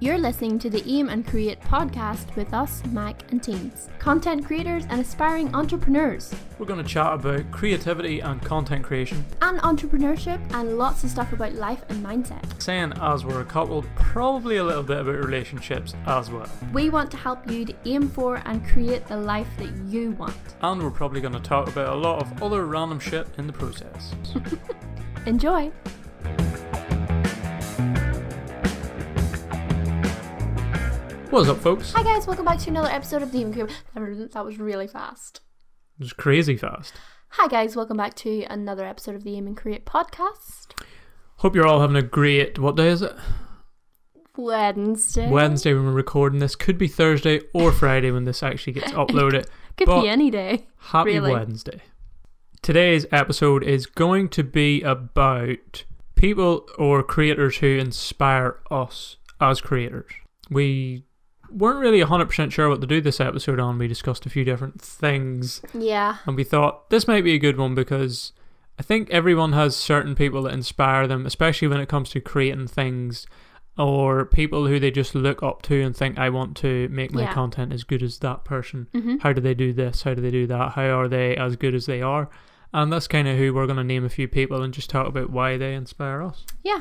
You're listening to the Aim and Create podcast with us, Mac and Teams, content creators and aspiring entrepreneurs, We're going to chat about creativity and content creation. and entrepreneurship, and lots of stuff about life and mindset. Saying as we're a couple, probably a little bit about relationships as well. We want to help you to aim for and create the life that you want. And we're probably going to talk about a lot of other random shit in the process. Enjoy! What's up, folks? Hi guys, welcome back to another episode of the Aim and Create. That was really fast. It was crazy fast. Hi guys, welcome back to another episode of the Aim and Create podcast. Hope you're all having a great. What day is it? Wednesday. Wednesday when we're recording this. Could be Thursday or Friday when this actually gets uploaded. Could but- be any day. Happy Really? Wednesday. Today's episode is going to be about people or creators who inspire us as creators. We weren't really 100% sure what to do this episode on. We discussed a few different things Yeah. and we thought this might be a good one because I think everyone has certain people that inspire them, especially when it comes to creating things or people who they just look up to and think, I want to make my Yeah. content as good as that person hmm how do they do this how do they do that how are they as good as they are and that's kind of who we're going to name a few people and just talk about why they inspire us Yeah.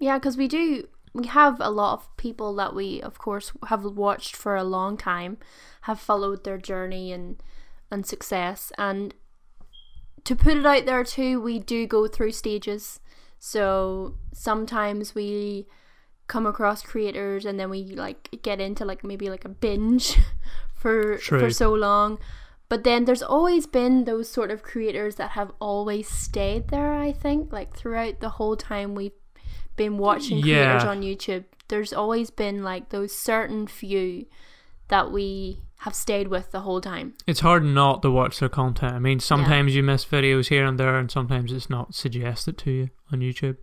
Yeah, because we do. We have a lot of people that we, of course, have watched for a long time, have followed their journey and and success, and to put it out there too, we do go through stages. So sometimes we come across creators and then we like get into like maybe like a binge for for so long. But then there's always been those sort of creators that have always stayed there, I think, like throughout the whole time we've been watching creators Yeah. on YouTube. There's always been like those certain few that we have stayed with the whole time. it's hard not to watch their content i mean sometimes you miss videos here and there and sometimes it's not suggested to you on youtube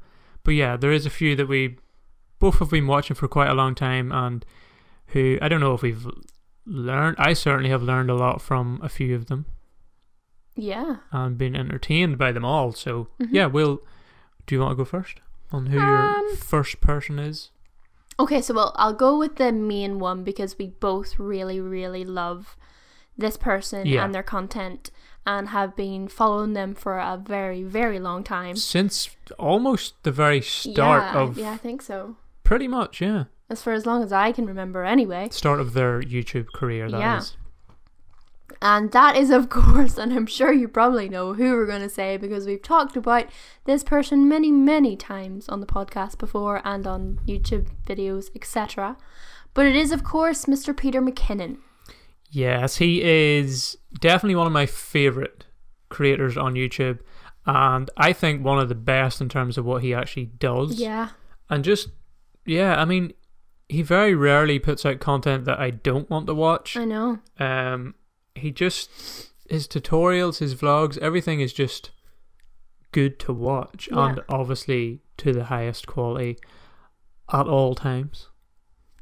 but yeah there is a few that we both have been watching for quite a long time and who i don't know if we've learned i certainly have learned a lot from a few of them Yeah. and been entertained by them all. So Mhm. yeah, we'll. Do you want to go first on who Um, your first person is? Okay, so well, I'll go with the main one because we both really, really love this person Yeah. and their content and have been following them for a very, very long time. Since almost the very start yeah, of yeah, I think so. pretty much yeah As for as long as I can remember, anyway. start of their YouTube career. That is Yeah. And that is, of course, and I'm sure you probably know who we're going to say because we've talked about this person many, many times on the podcast before and on YouTube videos, etc. But it is, of course, Mr. Peter McKinnon. Yes, he is definitely one of my favorite creators on YouTube, and I think one of the best in terms of what he actually does. Yeah. and just yeah, I mean, he very rarely puts out content that I don't want to watch. I know. Um, he just his tutorials, his vlogs, everything is just good to watch, Yeah. and obviously to the highest quality at all times.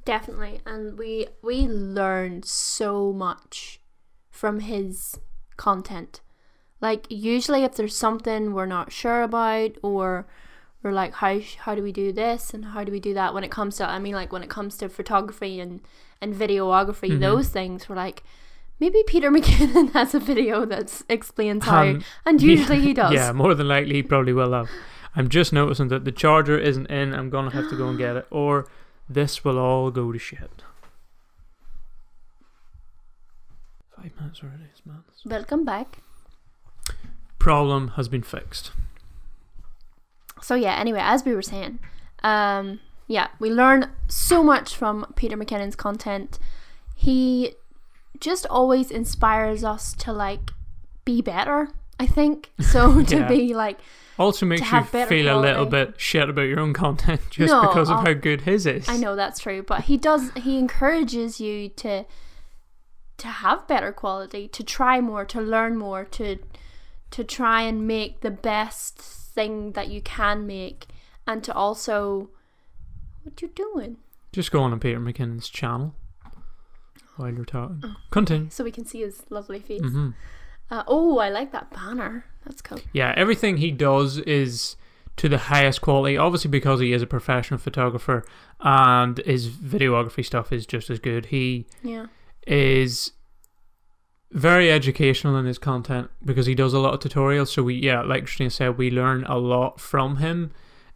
Definitely. And we we learn so much from his content. Like usually if there's something we're not sure about or we're like how how do we do this and how do we do that when it comes to I mean like when it comes to photography and and videography Mhm. those things we're like maybe Peter McKinnon has a video that explains how Um, and usually he does. Yeah, more than likely he probably will have. I'm just noticing that the charger isn't in. I'm gonna have to go and get it, or this will all go to shit. Five minutes already, it's madness. Welcome back. Problem has been fixed. so yeah anyway as we were saying um yeah we learn so much from peter mckinnon's content he just always inspires us to like be better i think so to Yeah. be like Also makes you feel a little bit shit about your own content just No, because of I'll- how good his is. i know that's true but he does he encourages you to to have better quality to try more to learn more to to try and make the best thing that you can make and to also what you doing Just go on Peter McKinnon's channel while you're talking. Oh. Continue. so we can see his lovely face. hmm Uh, oh, I like that banner. That's cool. Yeah, everything he does is to the highest quality. Obviously, because he is a professional photographer and his videography stuff is just as good. He Yeah. is very educational in his content because he does a lot of tutorials. So we, yeah, like Christina said, we learn a lot from him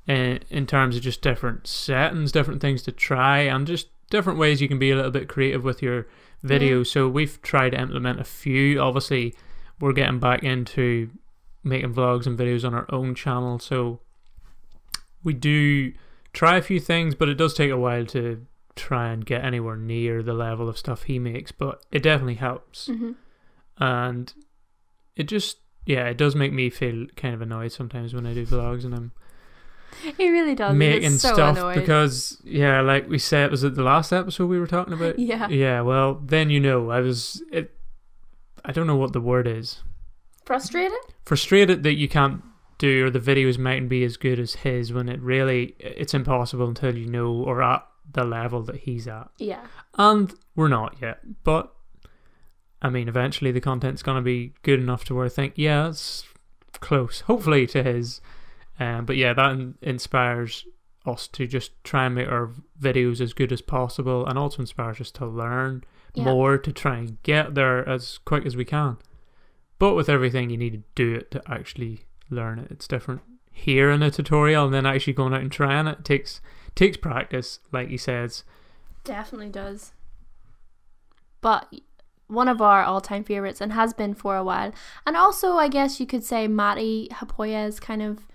in, in terms of just different settings, different things to try, and just different ways you can be a little bit creative with your videos. So we've tried to implement a few. Obviously, we're getting back into making vlogs and videos on our own channel. So we do try a few things, but it does take a while to try and get anywhere near the level of stuff he makes. But it definitely helps hmm and it just yeah it does make me feel kind of annoyed sometimes when i do vlogs and i'm He really does. making so stuff annoying. because yeah like we said was it the last episode we were talking about Yeah. yeah well then you know i was it i don't know what the word is Frustrated? frustrated that you can't do or the videos mightn't be as good as his when it really it's impossible until you know or at the level that he's at Yeah. and we're not yet. But I mean, eventually the content's gonna be good enough to where I think, yeah, it's close. Hopefully to his. Um, but yeah, that in- inspires us to just try and make our videos as good as possible, and also inspires us to learn Yeah. more to try and get there as quick as we can. But with everything, you need to do it to actually learn it. It's different here in a tutorial and then actually going out and trying it. takes takes practice, like he says. Definitely does. But one of our all-time favorites and has been for a while. And also, I guess you could say Matti Haapoja has kind of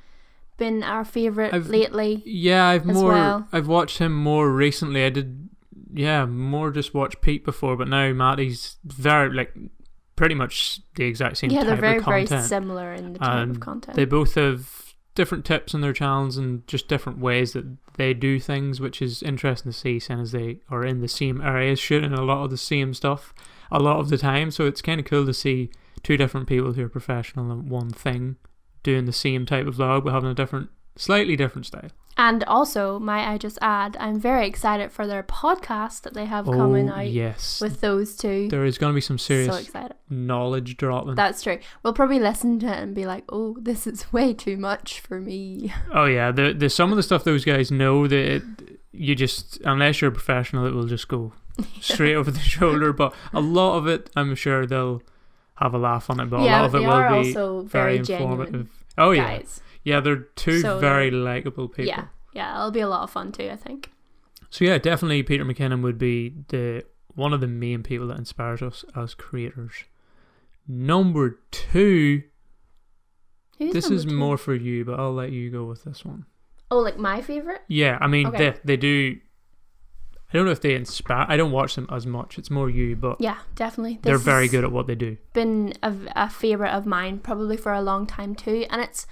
been our favorite I've- lately. Yeah, I've more. well. I've watched him more recently. I did, yeah, more just watch Pete before, but now Matti's very like pretty much the exact same yeah, type they're very, of very similar in the type of content. They both have different tips on their channels and just different ways that they do things, which is interesting to see. Seeing as they are in the same areas, shooting a lot of the same stuff a lot of the time, so it's kind of cool to see two different people who are professional in one thing doing the same type of vlog but having a different, slightly different style. And also, might I just add, I'm very excited for their podcast that they have coming oh out yes, with those two. there is going to be some serious excited. knowledge dropping. That's true. We'll probably listen to it and be like, "Oh, this is way too much for me." oh yeah, the the some of the stuff those guys know that it, you just unless you're a professional, it will just go straight over the shoulder. But a lot of it, I'm sure they'll have a laugh on it. But a lot of it will be also very, very, informative. Oh yeah, guys. yeah, they're two So very likable people. Yeah, yeah, it'll be a lot of fun too. I think. So yeah, definitely Peter McKinnon would be the one of the main people that inspires us as creators. Number two, Who's this number is two? more for you, but I'll let you go with this one. Oh, like my favorite? Yeah, I mean Okay. they they do. I don't know if they inspire. I don't watch them as much. It's more you, but Yeah, definitely. they're very good at what they do. Been a, a favorite of mine probably for a long time too, and it's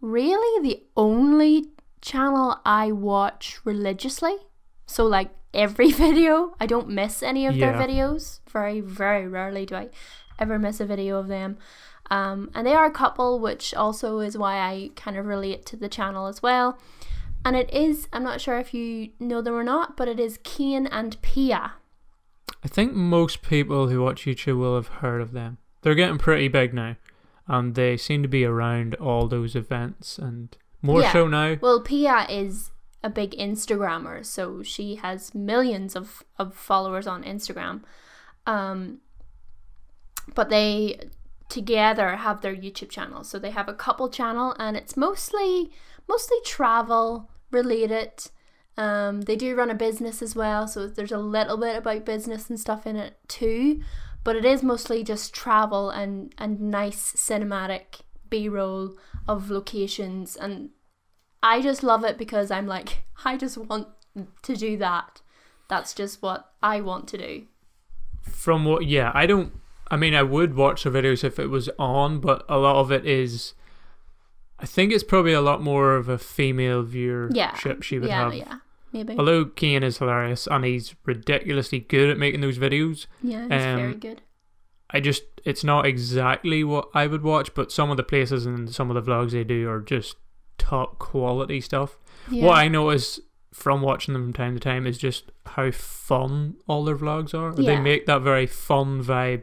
really the only channel I watch religiously. So like every video, I don't miss any of their videos. Very very rarely do I ever miss a video of them. Um, and they are a couple, which also is why I kind of relate to the channel as well. And it is, I'm not sure if you know them or not, but it is Kian and Pia. I think most people who watch YouTube will have heard of them. They're getting pretty big now, and they seem to be around all those events and more Yeah. so now. Well, Pia is a big Instagrammer, so she has millions of, of followers on Instagram. Um, but they together have their YouTube channel. So they have a couple channel, and it's mostly mostly travel related. Um, they do run a business as well, so there's a little bit about business and stuff in it too. But it is mostly just travel and and nice cinematic B roll of locations and I just love it because I'm like, I just want to do that. That's just what I want to do. From what, yeah, I don't. I mean, I would watch the videos if it was on, but a lot of it is. I think it's probably a lot more of a female viewership Yeah. she would yeah, have. yeah. Yeah. Maybe. Although Kian is hilarious and he's ridiculously good at making those videos, yeah, he's um, very good. I just it's not exactly what I would watch, but some of the places and some of the vlogs they do are just top quality stuff. Yeah. What I notice from watching them from time to time is just how fun all their vlogs are. They make that very fun vibe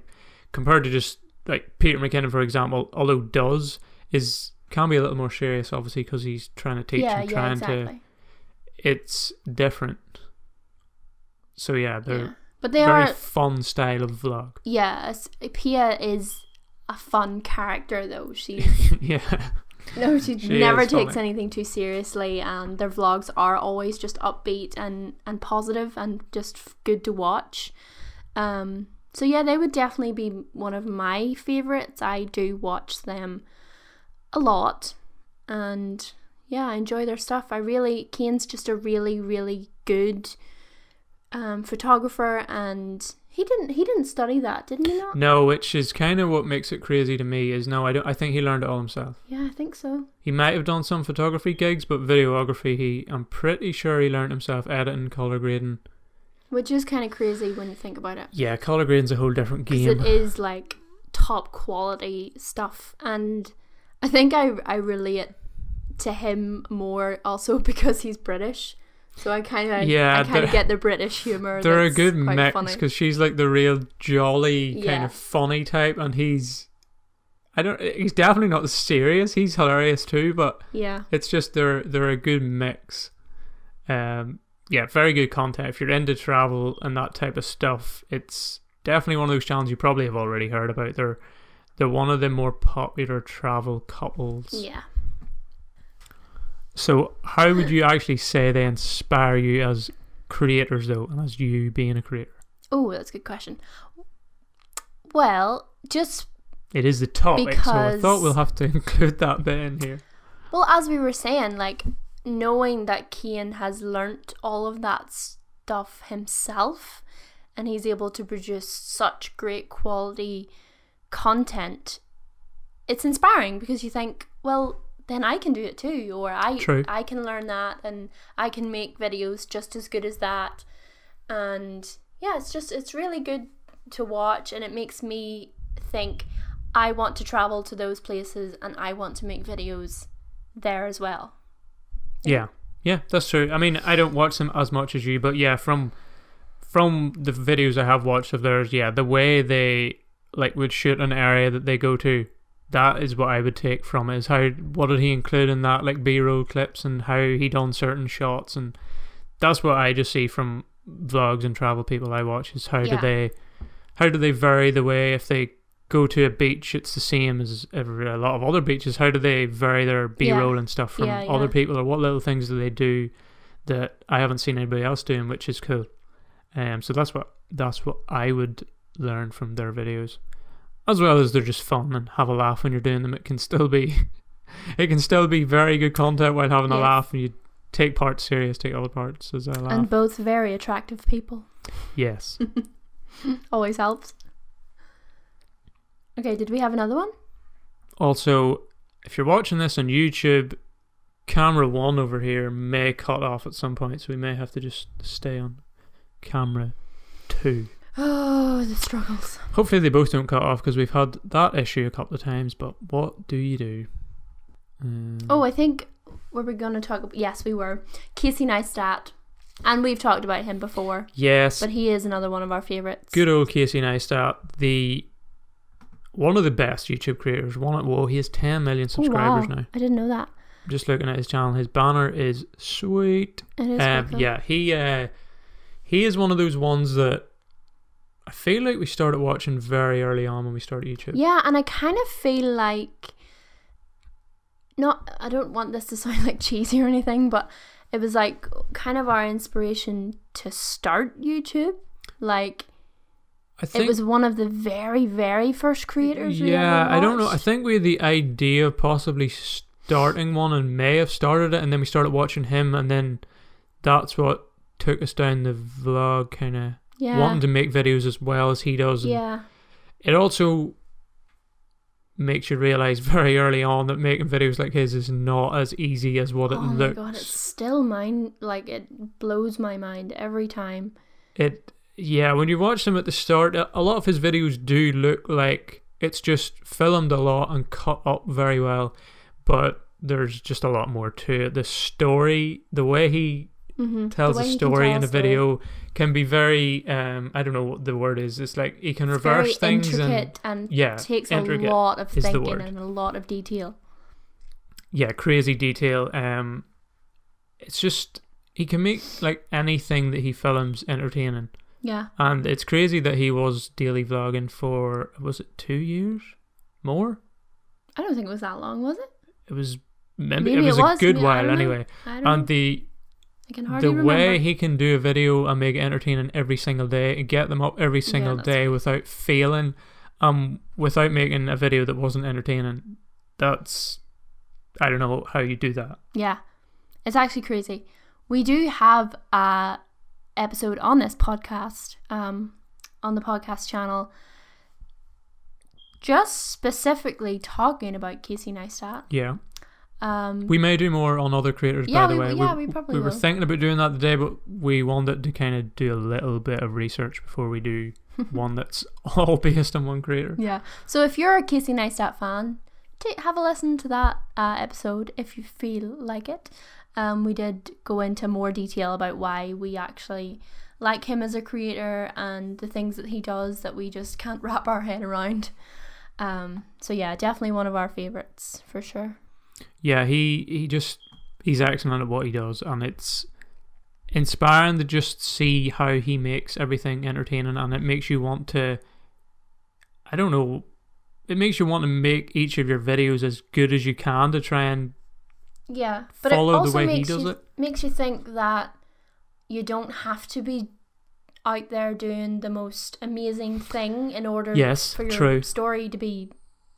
compared to just like Peter McKinnon, for example. Although does is can be a little more serious, obviously, because he's trying to teach yeah, and yeah, trying to. It's different. So yeah, they're Yeah. But they very are fun style of vlog. yeah, Pia is a fun character though. She yeah, no, she, She never takes funny. anything too seriously and their vlogs are always just upbeat and and positive and just good to watch. Um so yeah, they would definitely be one of my favorites. I do watch them a lot and yeah, I enjoy their stuff. I really Kane's just a really really good um photographer and he didn't he didn't study that, didn't he not? no, which is kind of what makes it crazy to me. Is no, I don't. I think he learned it all himself. Yeah, I think so. He might have done some photography gigs, but videography, he I'm pretty sure he learned himself editing, color grading. Which is kind of crazy when you think about it. Yeah, color grading's a whole different game. it is like top quality stuff and i think i i relate to him more also because he's british so i kind of Yeah, i kind of get the british humor They're a good mix because she's like the real jolly kind Yeah. of funny type, and he's. I don't. He's definitely not serious. He's hilarious too, but yeah it's just they're they're a good mix. Um, yeah, very good content. If you're into travel and that type of stuff, it's definitely one of those channels you probably have already heard about. They're they're one of the more popular travel couples. yeah So, how would you actually say they inspire you as creators, though, and as you being a creator? oh that's a good question well just It is the topic, so I thought we'll have to include that bit in here. Well, as we were saying, like knowing that Kian has learnt all of that stuff himself and he's able to produce such great quality content, it's inspiring because you think, well, then I can do it too, or I True. I can learn that and I can make videos just as good as that. And yeah, it's just it's really good to watch and it makes me think I want to travel to those places and I want to make videos there as well. Yeah, yeah, that's true. I mean, I don't watch them as much as you, but yeah, from from the videos I have watched of theirs, yeah, the way they like would shoot an area that they go to, that is what I would take from it. Is how what did he include in that, like B-roll clips and how he done certain shots, and that's what I just see from vlogs and travel people I watch. Is how Yeah. do they how do they vary the way if they go to a beach it's the same as every, a lot of other beaches how do they vary their b-roll and stuff from Yeah, other people or what little things do they do that i haven't seen anybody else doing which is cool um so that's what that's what i would learn from their videos as well as they're just fun and have a laugh when you're doing them it can still be it can still be very good content while having a laugh and you take parts serious take other parts as a laugh And both very attractive people. yes Always helps. Okay, did we have another one? Also, if you're watching this on YouTube, camera one over here may cut off at some point, so we may have to just stay on camera two. Oh, the struggles. Hopefully, they both don't cut off because we've had that issue a couple of times. But what do you do? Um, Oh, I think were we going to talk? About, yes, we were. Casey Neistat, and we've talked about him before, yes, but he is another one of our favorites. good old Casey Neistat, the one of the best YouTube creators. One, at whoa, he has ten million subscribers wow. now. I didn't know that. Just looking at his channel, his banner is sweet. It is Um, yeah, he uh, he is one of those ones that I feel like we started watching very early on when we started YouTube. Yeah, and I kind of feel like not I don't want this to sound like cheesy or anything, but it was like kind of our inspiration to start YouTube. Like I think. it was one of the very, very first creators. we yeah, I don't know. I think we had the idea of possibly starting one and may have started it, and then we started watching him, and then that's what took us down the vlog kind of yeah, wanting to make videos as well as he does. and yeah, It also makes you realize very early on that making videos like his is not as easy as what it looks. oh my god, it's still mind like it blows my mind every time. It yeah, when you watch them at the start, a lot of his videos do look like it's just filmed a lot and cut up very well, but there's just a lot more to it. The story, the way he Mm-hmm. tells a story in a video can be very um I don't know what the word is. It's like he can it's reverse things and intricate and, yeah, takes a lot of thinking and a lot of detail. yeah, crazy detail. Um, it's just he can make like anything that he films entertaining, Yeah. and it's crazy that he was daily vlogging for was it two years more? I don't think it was that long, was it? It was maybe, Maybe it was it a was, good maybe- while anyway. I don't And know. the I can hardly the remember. way he can do a video and make it entertaining every single day and get them up every single that's day without failing, um, without making a video that wasn't entertaining, that's I don't know how you do that. Yeah, it's actually crazy. We do have a episode on this podcast, um, on the podcast channel, just specifically talking about Casey Neistat. Yeah, Um, we may do more on other creators. Yeah, by the we- way, yeah, we probably we were will. thinking about doing that today, but we wanted to kind of do a little bit of research before we do one that's all based on one creator. yeah. So if you're a Casey Neistat fan, ta have a listen to that uh, episode if you feel like it. Um, we did go into more detail about why we actually like him as a creator and the things that he does that we just can't wrap our head around. Um, so yeah, definitely one of our favorites for sure. Yeah, he he just he's excellent at what he does, and it's inspiring to just see how he makes everything entertaining, and it makes you want to. I don't know. It makes you want to make each of your videos as good as you can to try and Yeah, but Follow it the also way he makes does you, it. makes you think that you don't have to be out there doing the most amazing thing in order Yes, for your true. story to be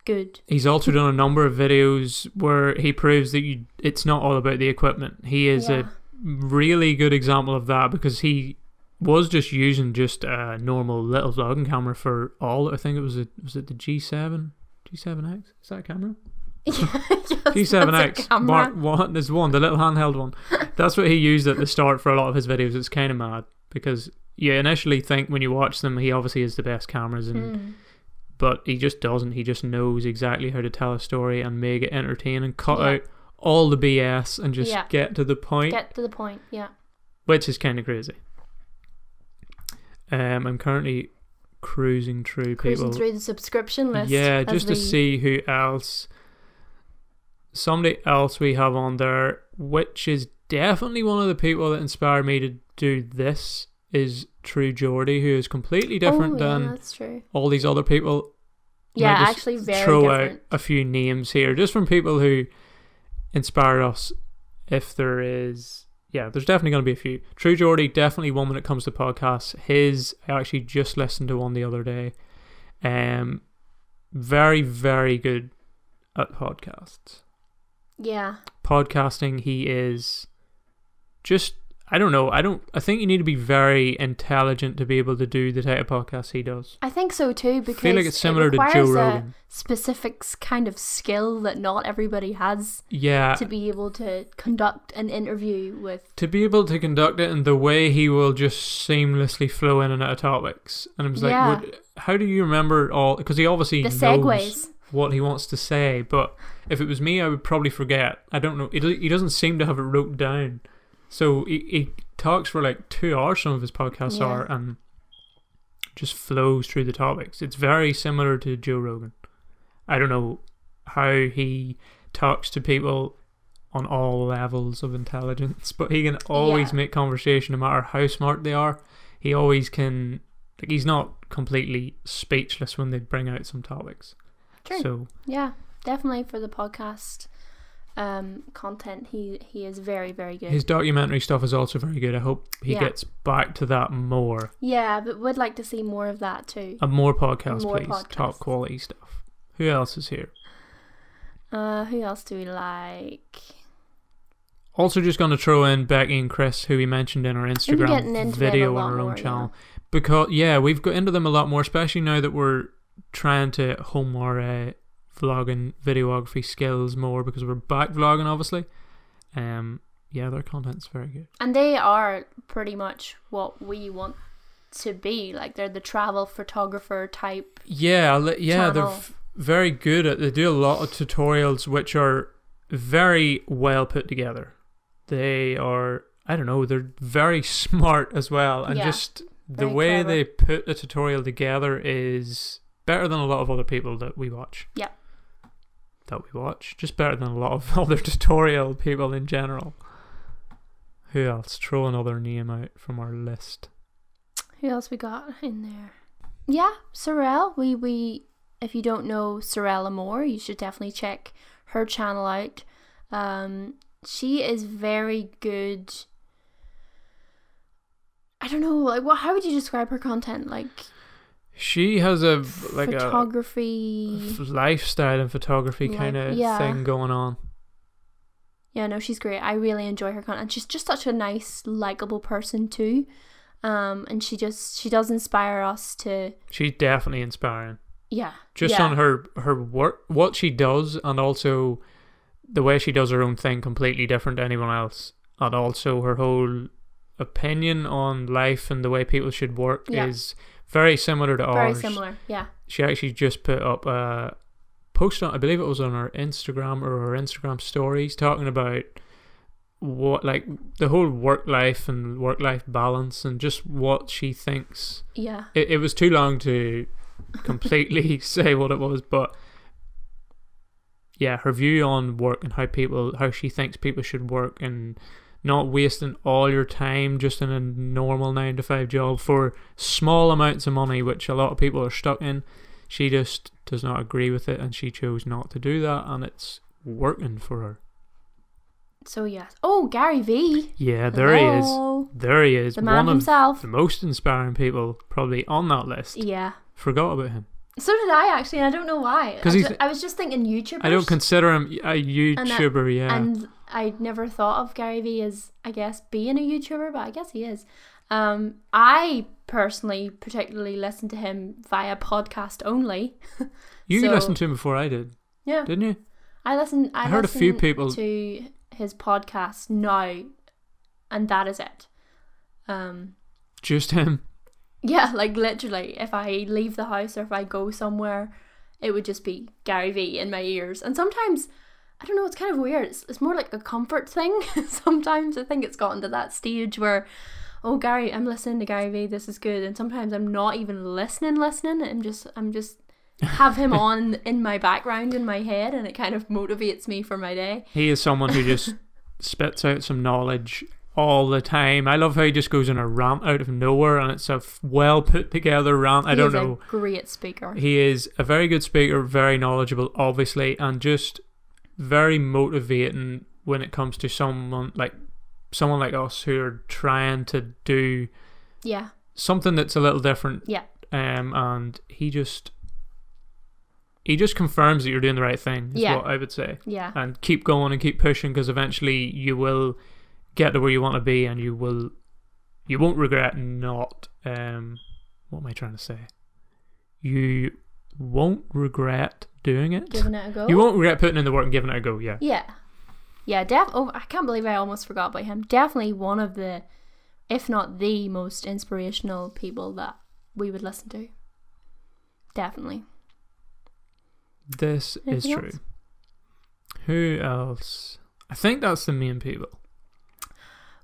good. He's also done a number of videos where he proves that you it's not all about the equipment. He is yeah. a really good example of that because he was just using just a normal little vlogging camera for all. I think it was a was it the G7 G7X is that a camera Yes, G7X that's a camera. Mark one there's one the little handheld one. That's what he used at the start for a lot of his videos. It's kind of mad because you initially think when you watch them he obviously has the best cameras and Mm. But he just doesn't. He just knows exactly how to tell a story and make it entertaining, cut Yeah. out all the BS and just Yeah. get to the point, Get to the point. Yeah. which is kind of crazy. Um, I'm currently cruising through Cruising people. through the subscription list. yeah, just to see who else. Somebody else we have on there, which is definitely one of the people that inspired me to do this, is True Geordie, who is completely different oh, yeah, than that's true. all these other people. Yeah, actually very throw different. out a few names here, just from people who inspire us. If there is, yeah, there's definitely going to be a few. True Geordie, definitely one when it comes to podcasts. His, I actually just listened to one the other day. Um, very, very good at podcasts. Yeah. Podcasting, he is just. I don't know. I don't. I think you need to be very intelligent to be able to do the type of podcast he does. I think so too because I feel like it's it similar to Joe requires a Rogan. specific kind of skill that not everybody has Yeah, to be able to conduct an interview with. to be able to conduct it in the way he will just seamlessly flow in and out of topics. And I was like, Yeah. what, how do you remember all? Because he obviously The knows segues. what he wants to say, but if it was me, I would probably forget. I don't know. He, he doesn't seem to have it wrote down. So he, he talks for like two hours, some of his podcasts Yeah. are, and just flows through the topics. It's very similar to Joe Rogan. I don't know how he talks to people on all levels of intelligence, but he can always Yeah. make conversation no matter how smart they are. He always can, like, he's not completely speechless when they bring out some topics. True. So, Yeah, definitely for the podcast um, content, he he is very very good. his documentary stuff is also very good. I hope he Yeah. gets back to that more. yeah, but would like to see more of that too. And more podcasts, More please. Top quality stuff. Who else is here? Uh, who else do we like? Also, just going to throw in Becki and Chris, who we mentioned in our Instagram into them a video on our own more, yeah. channel. Because, yeah, we've got into them a lot more, especially now that we're trying to home our uh, vlogging, videography skills more because we're back vlogging, obviously. Um, yeah, their content's very good. And they are pretty much what we want to be. Like they're the travel photographer type. Yeah, yeah, they're channel. f- very good at. They do a lot of tutorials which are very well put together. They are, I don't know, they're very smart as well, and Yeah, just the way clever. they put a tutorial together is better than a lot of other people that we watch. Yeah. That we watch. Just better than a lot of other tutorial people in general. Who else? Throw another name out from our list. Who else we got in there? Yeah, Sorelle. We we if you don't know Sorelle Amore, you should definitely check her channel out. Um, she is very good. I don't know, like what? How would you describe her content? Like she has a like a photography, a lifestyle and photography kind of yeah. thing going on. Yeah, no, she's great. I really enjoy her content. She's just such a nice, likable person too. Um, and she just she does inspire us to. She's definitely inspiring. Yeah. Just yeah. on her her work, what she does, and also the way she does her own thing, completely different to anyone else, and also her whole opinion on life and the way people should work yeah. is very similar to very ours. Very similar, yeah. She actually just put up a post on, I believe it was on her Instagram or her Instagram stories, talking about what like the whole work life and work life balance and just what she thinks. Yeah. It, it was too long to completely say what it was, but yeah, her view on work and how people, how she thinks people should work and not wasting all your time just in a normal nine to five job for small amounts of money, which a lot of people are stuck in. She just does not agree with it and she chose not to do that, and it's working for her. So yes. Oh, Gary Vee. Yeah, there Hello. he is. There he is. The man One himself. Of the most inspiring people probably on that list. Yeah. Forgot about him. So did I actually, and I don't know why. Because I, I was just thinking YouTubers. I don't consider him a YouTuber. And yeah. And I never thought of Gary Vee as, I guess, being a YouTuber, but I guess he is. Um, I personally particularly listen to him via podcast only. you so, listened to him before I did. Yeah. Didn't you? I listened. I, I heard a few people to his podcast now, and that is it. Um, just him. Yeah, like literally, if I leave the house or if I go somewhere, it would just be Gary Vee in my ears. And sometimes, I don't know, it's kind of weird. It's, it's more like a comfort thing. sometimes I think it's gotten to that stage where, oh, Gary, I'm listening to Gary Vee, this is good. And sometimes I'm not even listening, listening. I'm just, I'm just have him on in my background in my head and it kind of motivates me for my day. He is someone who just spits out some knowledge all the time. I love how he just goes on a rant out of nowhere and it's a well put together rant. I he don't know. great speaker. He is a very good speaker, very knowledgeable, obviously, and just very motivating when it comes to someone like someone like us who are trying to do yeah something that's a little different. Yeah. Um, and he just he just confirms that you're doing the right thing. Is yeah. what I would say. Yeah. And keep going and keep pushing because eventually you will get to where you want to be, and you will you won't regret not. Um, what am I trying to say? You won't regret doing it. Giving it a go. You won't regret putting in the work and giving it a go. Yeah. Yeah. Yeah. Def. Oh, I can't believe I almost forgot about him. Definitely one of the, if not the most inspirational people that we would listen to. Definitely. This Anything is true. Else? Who else? I think that's the main people.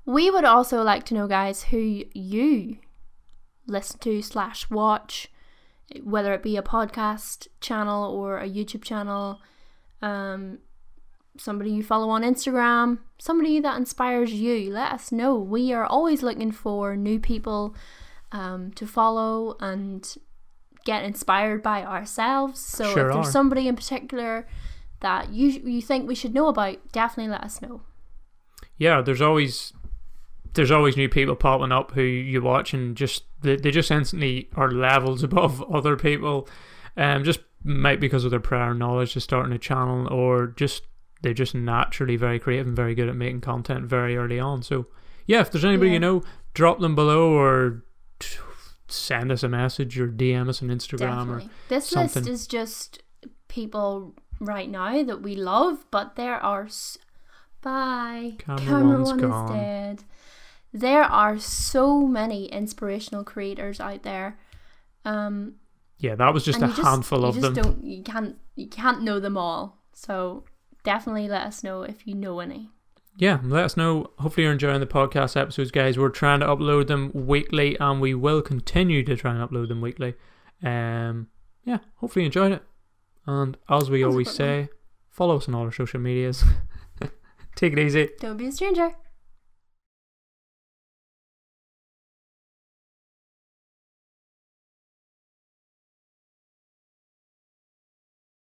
We would also like to know, guys, who you listen to slash watch, whether it be a podcast channel or a YouTube channel, um, somebody you follow on Instagram, somebody that inspires you. Let us know. We are always looking for new people um, to follow and get inspired by ourselves. So sure if there's are. somebody in particular that you you think we should know about, definitely let us know. Yeah, there's always there's always new people popping up who you watch and just they, they just instantly are levels above other people um just might because of their prior knowledge to starting a channel or just they're just naturally very creative and very good at making content very early on so yeah if there's anybody yeah. you know drop them below or send us a message or dm us on instagram Definitely. or this something. list is just people right now that we love but there are s- bye camera, camera one gone. is dead there are so many inspirational creators out there. Um, yeah, that was just a handful of them. Don't, you can't you can't know them all. So definitely let us know if you know any. Yeah, let us know. Hopefully you're enjoying the podcast episodes, guys. We're trying to upload them weekly, and we will continue to try and upload them weekly. Um, yeah, hopefully you enjoyed it. And as we always say, Follow us on all our social medias. Take it easy. Don't be a stranger.